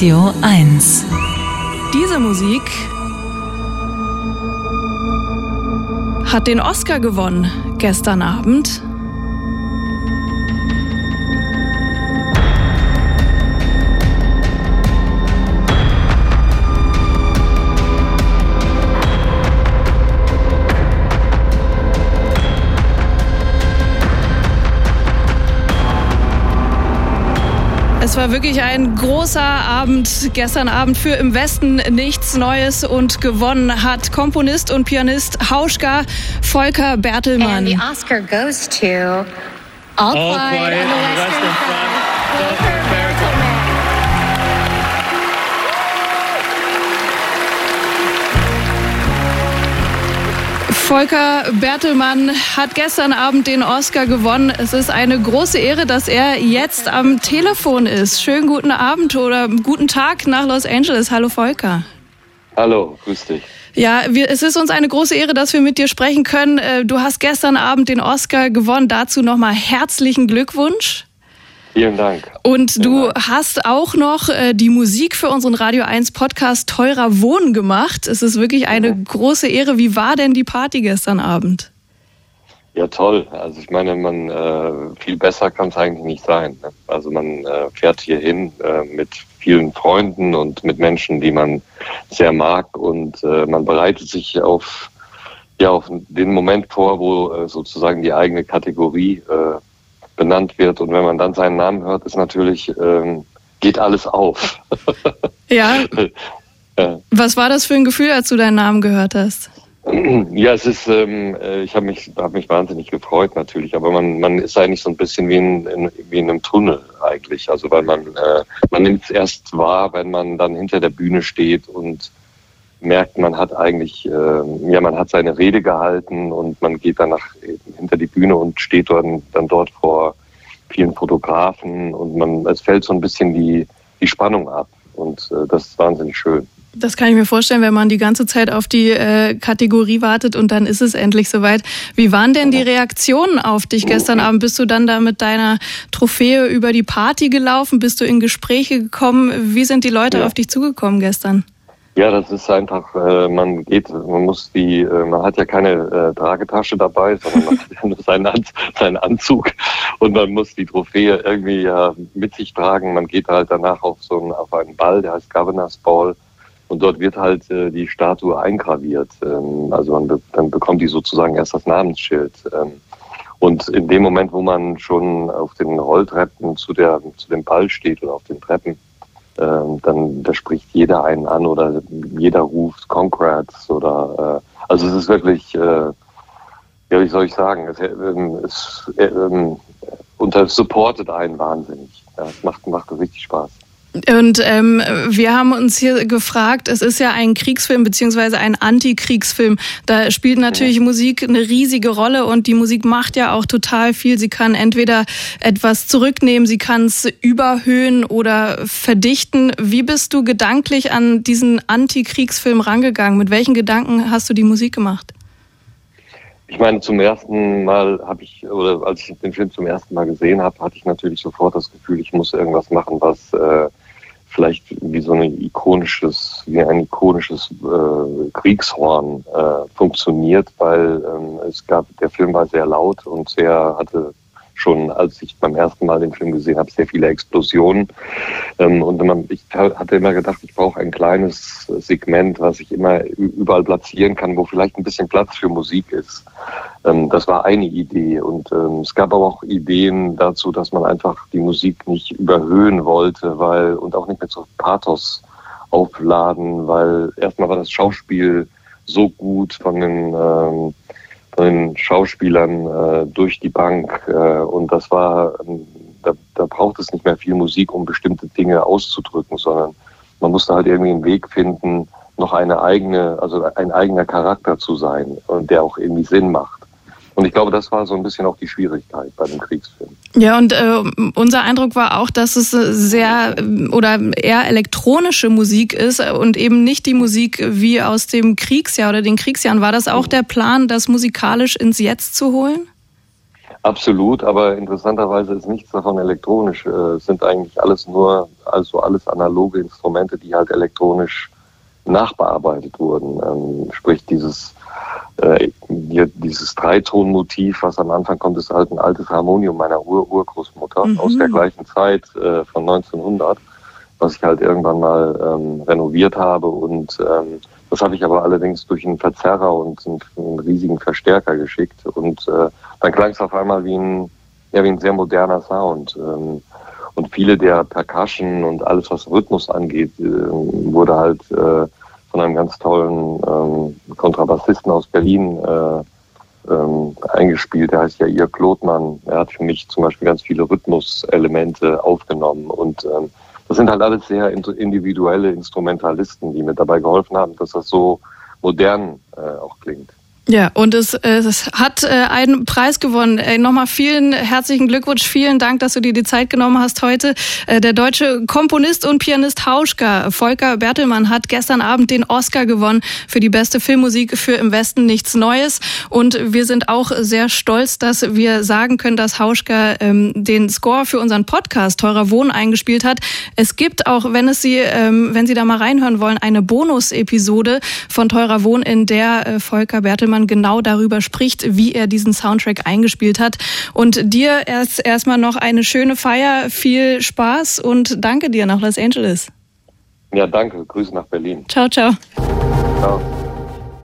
Radio 1. Diese Musik hat den Oscar gewonnen gestern Abend. Es war wirklich ein großer Abend gestern Abend für im Westen nichts Neues und gewonnen hat Komponist und Pianist Hauschka Volker Bertelmann. And the Oscar goes to All, All Quiet, Quiet on the Western Front. Volker Bertelmann hat gestern Abend den Oscar gewonnen. Es ist eine große Ehre, dass er jetzt am Telefon ist. Schönen guten Abend oder guten Tag nach Los Angeles. Hallo Volker. Hallo, grüß dich. Ja, wir, es ist uns eine große Ehre, dass wir mit dir sprechen können. Äh, Du hast gestern Abend den Oscar gewonnen. Dazu nochmal herzlichen Glückwunsch. Vielen Dank. Und du Dank. hast auch noch äh, die Musik für unseren Radio 1 Podcast Teurer Wohnen gemacht. Es ist wirklich eine große Ehre. Wie war denn die Party gestern Abend? Ja, toll. Also ich meine, man äh, viel besser kann es eigentlich nicht sein. Ne? Also man äh, fährt hier hin äh, mit vielen Freunden und mit Menschen, die man sehr mag und äh, man bereitet sich auf ja auf den Moment vor, wo äh, sozusagen die eigene Kategorie benannt wird und wenn man dann seinen Namen hört, ist natürlich ähm, geht alles auf. Ja, was war das für ein Gefühl, als du deinen Namen gehört hast? Ja, es ist, ähm, äh, ich habe mich, hab mich wahnsinnig gefreut natürlich, aber man, man ist eigentlich so ein bisschen wie in, in, wie in einem Tunnel eigentlich. Also weil man, äh, man nimmt es erst wahr, wenn man dann hinter der Bühne steht und merkt, man hat eigentlich, äh, ja, man hat seine Rede gehalten und man geht dann nach, hinter die Bühne und steht dann, dann dort vor vielen Fotografen und man, es fällt so ein bisschen die, die Spannung ab und äh, das ist wahnsinnig schön. Das kann ich mir vorstellen, wenn man die ganze Zeit auf die äh, Kategorie wartet und dann ist es endlich soweit. Wie waren denn die Reaktionen auf dich gestern Abend? Bist du dann da mit deiner Trophäe über die Party gelaufen? Bist du in Gespräche gekommen? Wie sind die Leute Ja. auf dich zugekommen gestern? Ja, das ist einfach, äh, man geht, man muss die, äh, man hat ja keine äh, Tragetasche dabei, sondern man hat ja nur seinen, An seinen Anzug und man muss die Trophäe irgendwie ja mit sich tragen. Man geht halt danach auf so einen, auf einen Ball, der heißt Governor's Ball und dort wird halt äh, die Statue eingraviert. Ähm, also man be dann bekommt die sozusagen erst das Namensschild. Ähm, und in dem Moment, wo man schon auf den Rolltreppen zu der zu dem Ball steht oder auf den Treppen, ähm, dann da spricht jeder einen an oder jeder ruft Congrats oder äh, also es ist wirklich, äh, ja wie soll ich sagen, es, ähm, es ähm, und es supportet einen wahnsinnig. Ja, es macht, macht richtig Spaß. Und ähm, wir haben uns hier gefragt, es ist ja ein Kriegsfilm beziehungsweise ein Antikriegsfilm. Da spielt natürlich Musik eine riesige Rolle und die Musik macht ja auch total viel. Sie kann entweder etwas zurücknehmen, sie kann es überhöhen oder verdichten. Wie bist du gedanklich an diesen Antikriegsfilm rangegangen? Mit welchen Gedanken hast du die Musik gemacht? Ich meine, zum ersten Mal habe ich, oder als ich den Film zum ersten Mal gesehen habe, hatte ich natürlich sofort das Gefühl, ich muss irgendwas machen, was äh, vielleicht wie so ein ikonisches, wie ein ikonisches äh, Kriegshorn äh, funktioniert, weil ähm, es gab, der Film war sehr laut und sehr hatte schon, als ich beim ersten Mal den Film gesehen habe, sehr viele Explosionen. Ähm, und ich hatte immer gedacht, ich brauche ein kleines Segment, was ich immer überall platzieren kann, wo vielleicht ein bisschen Platz für Musik ist. Ähm, das war eine Idee. Und ähm, es gab aber auch Ideen dazu, dass man einfach die Musik nicht überhöhen wollte, weil und auch nicht mit so Pathos aufladen, weil erstmal war das Schauspiel so gut von den ähm, von den Schauspielern äh, durch die Bank äh, und das war ähm, da, da braucht es nicht mehr viel Musik, um bestimmte Dinge auszudrücken, sondern man musste halt irgendwie einen Weg finden, noch eine eigene, also ein eigener Charakter zu sein und der auch irgendwie Sinn macht. Und ich glaube, das war so ein bisschen auch die Schwierigkeit bei dem Kriegsfilm. Ja, und äh, unser Eindruck war auch, dass es äh, sehr äh, oder eher elektronische Musik ist und eben nicht die Musik wie aus dem Kriegsjahr oder den Kriegsjahren. War das auch der Plan, das musikalisch ins Jetzt zu holen? Absolut, aber interessanterweise ist nichts davon elektronisch. Äh, es sind eigentlich alles nur, also alles analoge Instrumente, die halt elektronisch nachbearbeitet wurden. Ähm, sprich, dieses, äh, hier, dieses Dreitonmotiv, was am Anfang kommt, ist halt ein altes Harmonium meiner Ur-Urgroßmutter mhm. aus der gleichen Zeit äh, von 1900, was ich halt irgendwann mal ähm, renoviert habe und ähm, das habe ich aber allerdings durch einen Verzerrer und einen, einen riesigen Verstärker geschickt. Und äh, dann klang es auf einmal wie ein, ja, wie ein sehr moderner Sound. Ähm, und viele der Percussion und alles, was Rhythmus angeht, äh, wurde halt äh, von einem ganz tollen ähm, Kontrabassisten aus Berlin äh, ähm, eingespielt. Der heißt ja Ihr Klotmann. Er hat für mich zum Beispiel ganz viele Rhythmuselemente aufgenommen und ähm, das sind halt alles sehr individuelle Instrumentalisten, die mir dabei geholfen haben, dass das so modern äh, auch klingt. Ja, und es, es hat äh, einen Preis gewonnen. Nochmal vielen herzlichen Glückwunsch, vielen Dank, dass du dir die Zeit genommen hast heute. Äh, der deutsche Komponist und Pianist Hauschka, Volker Bertelmann, hat gestern Abend den Oscar gewonnen für die beste Filmmusik für Im Westen nichts Neues. Und wir sind auch sehr stolz, dass wir sagen können, dass Hauschka ähm, den Score für unseren Podcast Teurer Wohnen eingespielt hat. Es gibt auch, wenn es Sie, ähm, wenn Sie da mal reinhören wollen, eine Bonus-Episode von Teurer Wohnen, in der äh, Volker Bertelmann man genau darüber spricht, wie er diesen Soundtrack eingespielt hat. Und dir erst erstmal noch eine schöne Feier, viel Spaß und danke dir nach Los Angeles. Ja, danke. Grüße nach Berlin. Ciao, ciao. Ciao.